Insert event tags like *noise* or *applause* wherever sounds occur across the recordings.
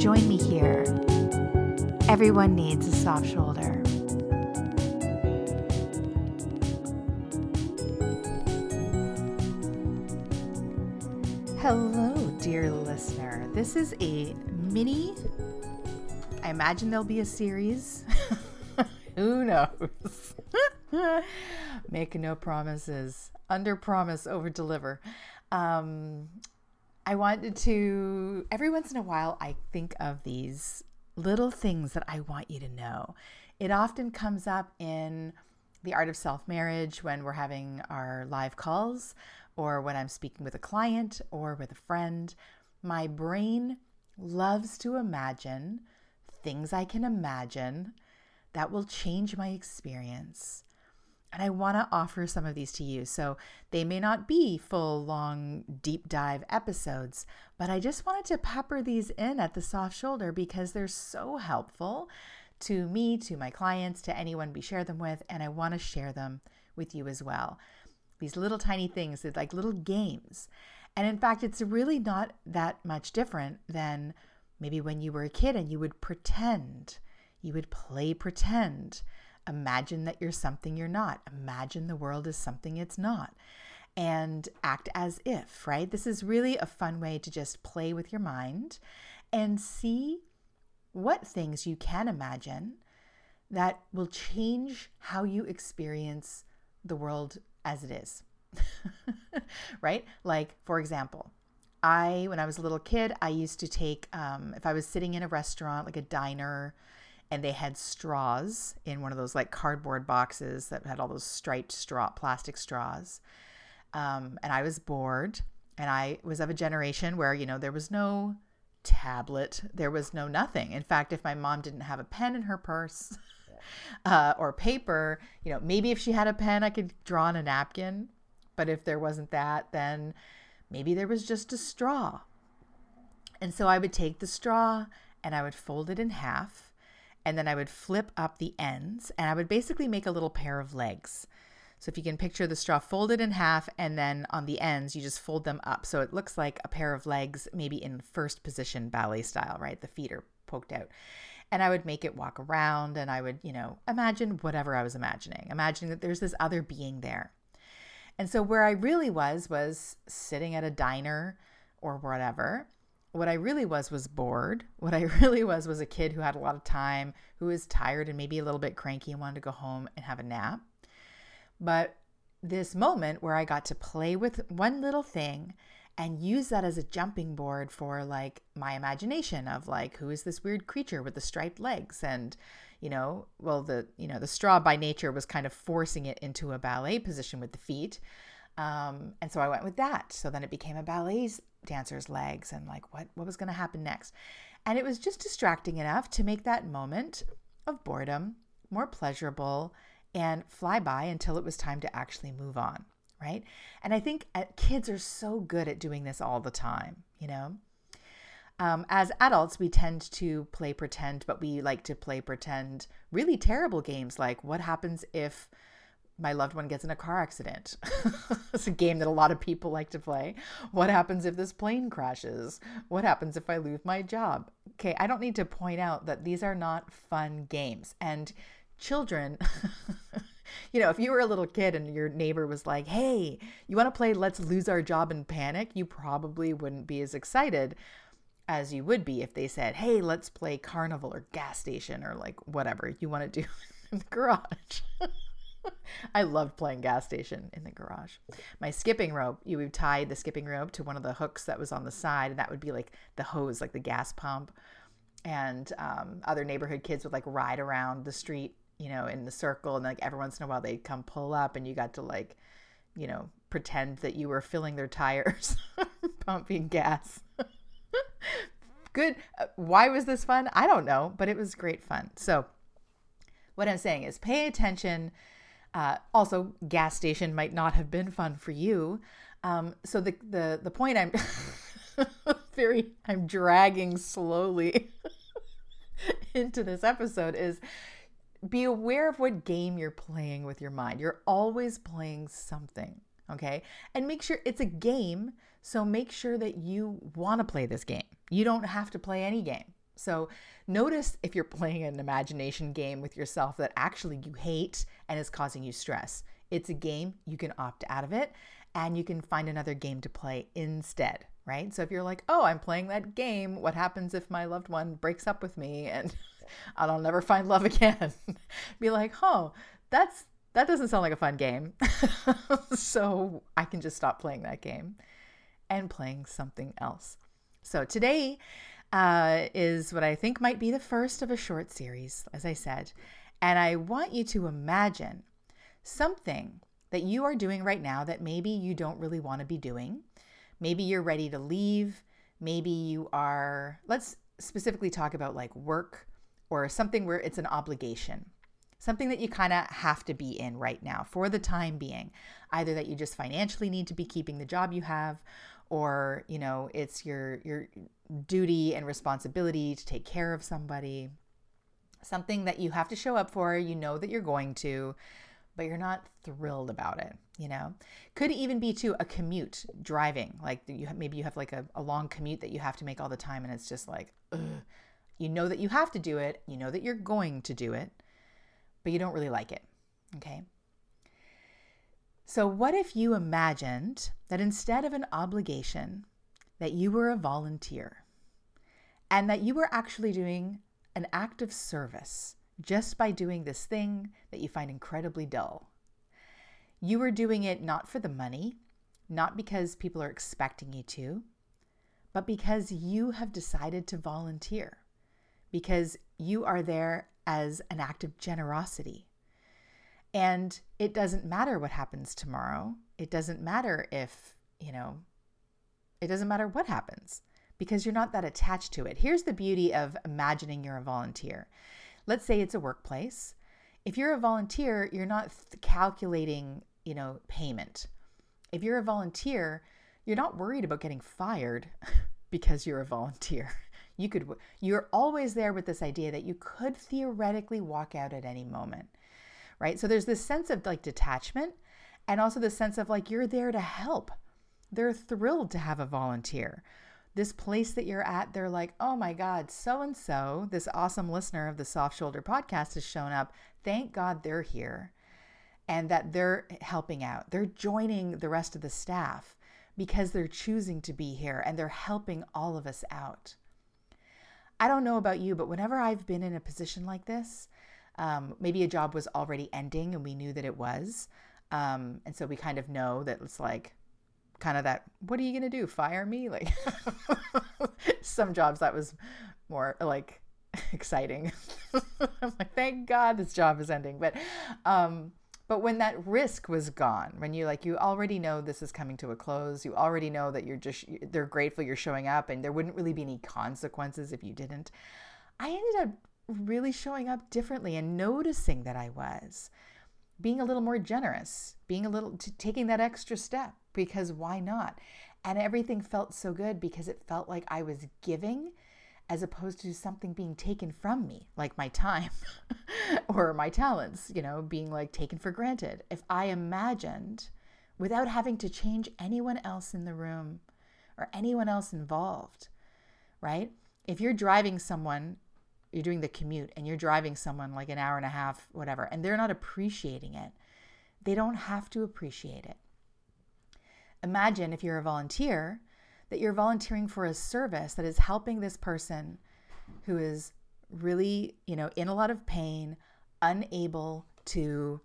Join me here. Everyone needs a soft shoulder. Hello, dear listener. This is a mini, I imagine there'll be a series. *laughs* Who knows? *laughs* Make no promises. Under promise, over deliver um, I wanted to, every once in a while, I think of these little things that I want you to know. It often comes up in the art of self marriage when we're having our live calls or when I'm speaking with a client or with a friend. My brain loves to imagine things I can imagine that will change my experience. And I want to offer some of these to you. So they may not be full, long, deep dive episodes, but I just wanted to pepper these in at the soft shoulder because they're so helpful to me, to my clients, to anyone we share them with. And I want to share them with you as well. These little tiny things, they're like little games. And in fact, it's really not that much different than maybe when you were a kid and you would pretend, you would play pretend Imagine that you're something you're not. Imagine the world is something it's not. And act as if, right? This is really a fun way to just play with your mind and see what things you can imagine that will change how you experience the world as it is. *laughs* right? Like, for example, I, when I was a little kid, I used to take, um, if I was sitting in a restaurant, like a diner, and they had straws in one of those like cardboard boxes that had all those striped straw plastic straws. Um, and i was bored and i was of a generation where you know there was no tablet there was no nothing. In fact if my mom didn't have a pen in her purse *laughs* uh, or paper you know maybe if she had a pen i could draw on a napkin. But if there wasn't that then maybe there was just a straw. And so i would take the straw and i would fold it in half and then I would flip up the ends and I would basically make a little pair of legs. So if you can picture the straw folded in half and then on the ends you just fold them up so it looks like a pair of legs maybe in first position ballet style, right? The feet are poked out. And I would make it walk around and I would, you know, imagine whatever I was imagining, imagining that there's this other being there. And so where I really was was sitting at a diner or whatever what I really was was bored. *laughs* What I really was was a kid who had a lot of time, who was tired and maybe a little bit cranky and wanted to go home and have a nap. But this moment where I got to play with one little thing and use that as a jumping board for like my imagination of like who is this weird creature with the striped legs and you know well the you know the straw by nature was kind of forcing it into a ballet position with the feet um, and so I went with that. So then it became a ballet dancer's legs and like what what was going to happen next. And it was just distracting enough to make that moment of boredom more pleasurable and fly by until it was time to actually move on, right? And I think uh, kids are so good at doing this all the time, you know? Um, as adults, we tend to play pretend, but we like to play pretend really terrible games like what happens if my loved one gets in a car accident. *laughs* it's a game that a lot of people like to play. What happens if this plane crashes? What happens if I lose my job? Okay, I don't need to point out that these are not fun games. And children, *laughs* you know, if you were a little kid and your neighbor was like, hey, you want to play Let's Lose Our Job and Panic? You probably wouldn't be as excited as you would be if they said, hey, let's play Carnival or Gas Station or like whatever you want to do *laughs* in the garage. *laughs* I loved playing gas station in the garage. My skipping rope, you would tie the skipping rope to one of the hooks that was on the side, and that would be like the hose, like the gas pump. And um, other neighborhood kids would like ride around the street, you know, in the circle, and like every once in a while they'd come pull up, and you got to like, you know, pretend that you were filling their tires, *laughs* pumping gas. *laughs* good. Uh, why was this fun? I don't know, but it was great fun. So, what I'm saying is pay attention. Uh, also, gas station might not have been fun for you. Um, so the the the point I'm *laughs* very I'm dragging slowly *laughs* into this episode is be aware of what game you're playing with your mind. You're always playing something, okay? And make sure it's a game, so make sure that you want to play this game. You don't have to play any game. So notice if you're playing an imagination game with yourself that actually you hate and is causing you stress. It's a game, you can opt out of it and you can find another game to play instead, right? So if you're like, oh, I'm playing that game, what happens if my loved one breaks up with me and *laughs* I'll never find love again? *laughs* Be like, oh, that's that doesn't sound like a fun game. *laughs* so I can just stop playing that game and playing something else. So today uh, is what I think might be the first of a short series, as I said. And I want you to imagine something that you are doing right now that maybe you don't really want to be doing. Maybe you're ready to leave. Maybe you are, let's specifically talk about like work or something where it's an obligation, something that you kind of have to be in right now for the time being. Either that you just financially need to be keeping the job you have, or you know it's your your duty and responsibility to take care of somebody. Something that you have to show up for you know that you're going to but you're not thrilled about it you know? Could even be to a commute driving like you have, maybe you have like a, a long commute that you have to make all the time and it's just like ugh. you know that you have to do it you know that you're going to do it but you don't really like it okay so, what if you imagined that instead of an obligation, that you were a volunteer and that you were actually doing an act of service just by doing this thing that you find incredibly dull? You were doing it not for the money, not because people are expecting you to, but because you have decided to volunteer, because you are there as an act of generosity and it doesn't matter what happens tomorrow. It doesn't matter if, you know, it doesn't matter what happens because you're not that attached to it. Here's the beauty of imagining you're a volunteer. Let's say it's a workplace. If you're a volunteer, you're not calculating, you know, payment. If you're a volunteer, you're not worried about getting fired *laughs* because you're a volunteer. You could you're always there with this idea that you could theoretically walk out at any moment right? So there's this sense of like detachment and also the sense of like you're there to help. They're thrilled to have a volunteer. This place that you're at, they're like, oh my God, so and so, this awesome listener of the Soft Shoulder podcast has shown up. Thank God they're here and that they're helping out. They're joining the rest of the staff because they're choosing to be here and they're helping all of us out. I don't know about you, but whenever I've been in a position like this, um, maybe a job was already ending and we knew that it was. Um, and so we kind of know that it's like kind of that, what are you going to do? Fire me? Like *laughs* some jobs that was more like *laughs* exciting. *laughs* I'm like, thank God this job is ending. But, um, but when that risk was gone, when you like, you already know this is coming to a close, you already know that you're just, they're grateful you're showing up and there wouldn't really be any consequences if you didn't. I ended up really showing up differently and noticing that I was being a little more generous, being a little t- taking that extra step because why not? And everything felt so good because it felt like I was giving as opposed to something being taken from me, like my time *laughs* or my talents, you know, being like taken for granted. If I imagined without having to change anyone else in the room or anyone else involved, right? If you're driving someone you're doing the commute and you're driving someone like an hour and a half, whatever, and they're not appreciating it, they don't have to appreciate it. Imagine if you're a volunteer that you're volunteering for a service that is helping this person who is really, you know, in a lot of pain, unable to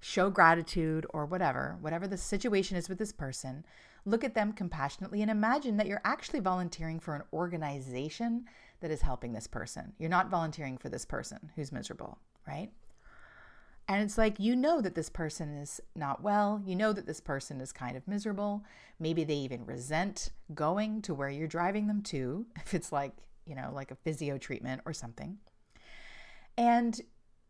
show gratitude or whatever, whatever the situation is with this person, look at them compassionately and imagine that you're actually volunteering for an organization that is helping this person. You're not volunteering for this person who's miserable, right? And it's like, you know that this person is not well. You know that this person is kind of miserable. Maybe they even resent going to where you're driving them to. *laughs* If it's like, you know, like a physio treatment or something. And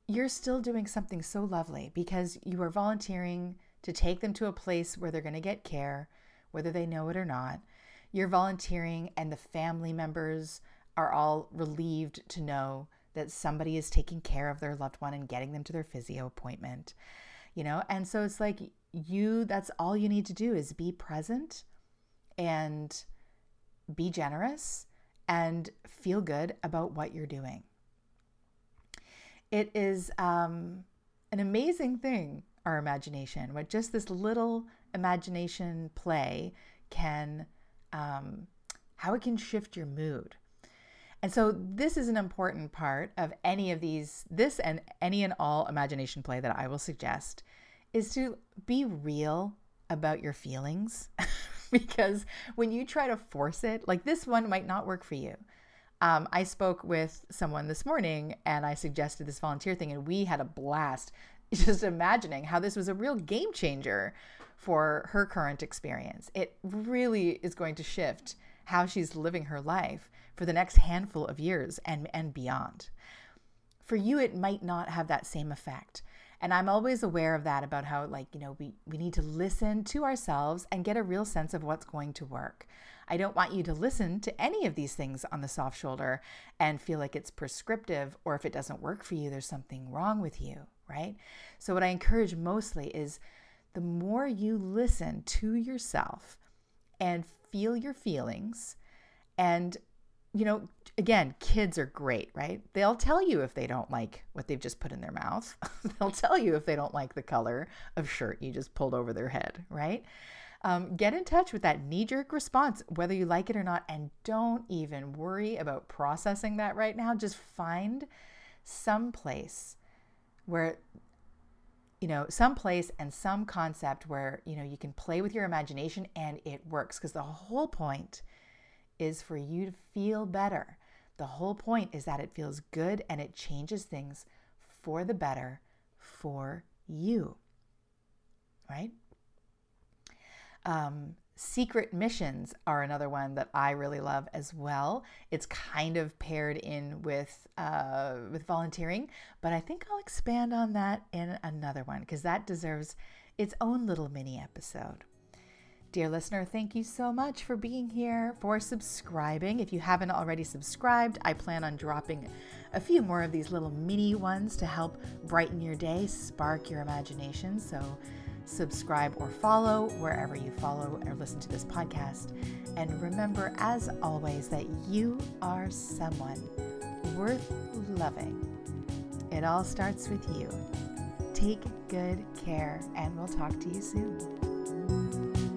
you're still doing something so lovely because you are volunteering to take them to a place where they're going to get care, whether they know it or not. You're volunteering, and the family members are all relieved to know that somebody is taking care of their loved one and getting them to their physio appointment, you know? And so it's like you, that's all you need to do is be present and be generous and feel good about what you're doing. It is um, an amazing thing, our imagination, what just this little imagination play can, um, how it can shift your mood. And so, this is an important part of any of these, this and any and all imagination play that I will suggest is to be real about your feelings. *laughs* because when you try to force it, like this one might not work for you. Um, I spoke with someone this morning and I suggested this volunteer thing, and we had a blast *laughs* just imagining how this was a real game changer for her current experience. It really is going to shift how she's living her life for the next handful of years and, and beyond. For you, it might not have that same effect. And I'm always aware of that about how, like, you know, we, we need to listen to ourselves and get a real sense of what's going to work. I don't want you to listen to any of these things on the soft shoulder and feel like it's prescriptive, or if it doesn't work for you, there's something wrong with you, right? So, what I encourage mostly is the more you listen to yourself and feel your feelings and you know, again, kids are great, right? They'll tell you if they don't like what they've just put in their mouth. *laughs* They'll tell you if they don't like the color of shirt you just pulled over their head, right? Um, get in touch with that knee jerk response, whether you like it or not, and don't even worry about processing that right now. Just find some place where you know some place and some concept where you know you can play with your imagination and it works because the whole point is for you to feel better. The whole point is that it feels good and it changes things for the better for you. Right? Um, secret missions are another one that I really love as well. It's kind of paired in with uh, with volunteering, but I think I'll expand on that in another one because that deserves its own little mini episode. Dear listener, thank you so much for being here, for subscribing. If you haven't already subscribed, I plan on dropping a few more of these little mini ones to help brighten your day, spark your imagination. So, subscribe or follow wherever you follow or listen to this podcast. And remember, as always, that you are someone worth loving. It all starts with you. Take good care, and we'll talk to you soon.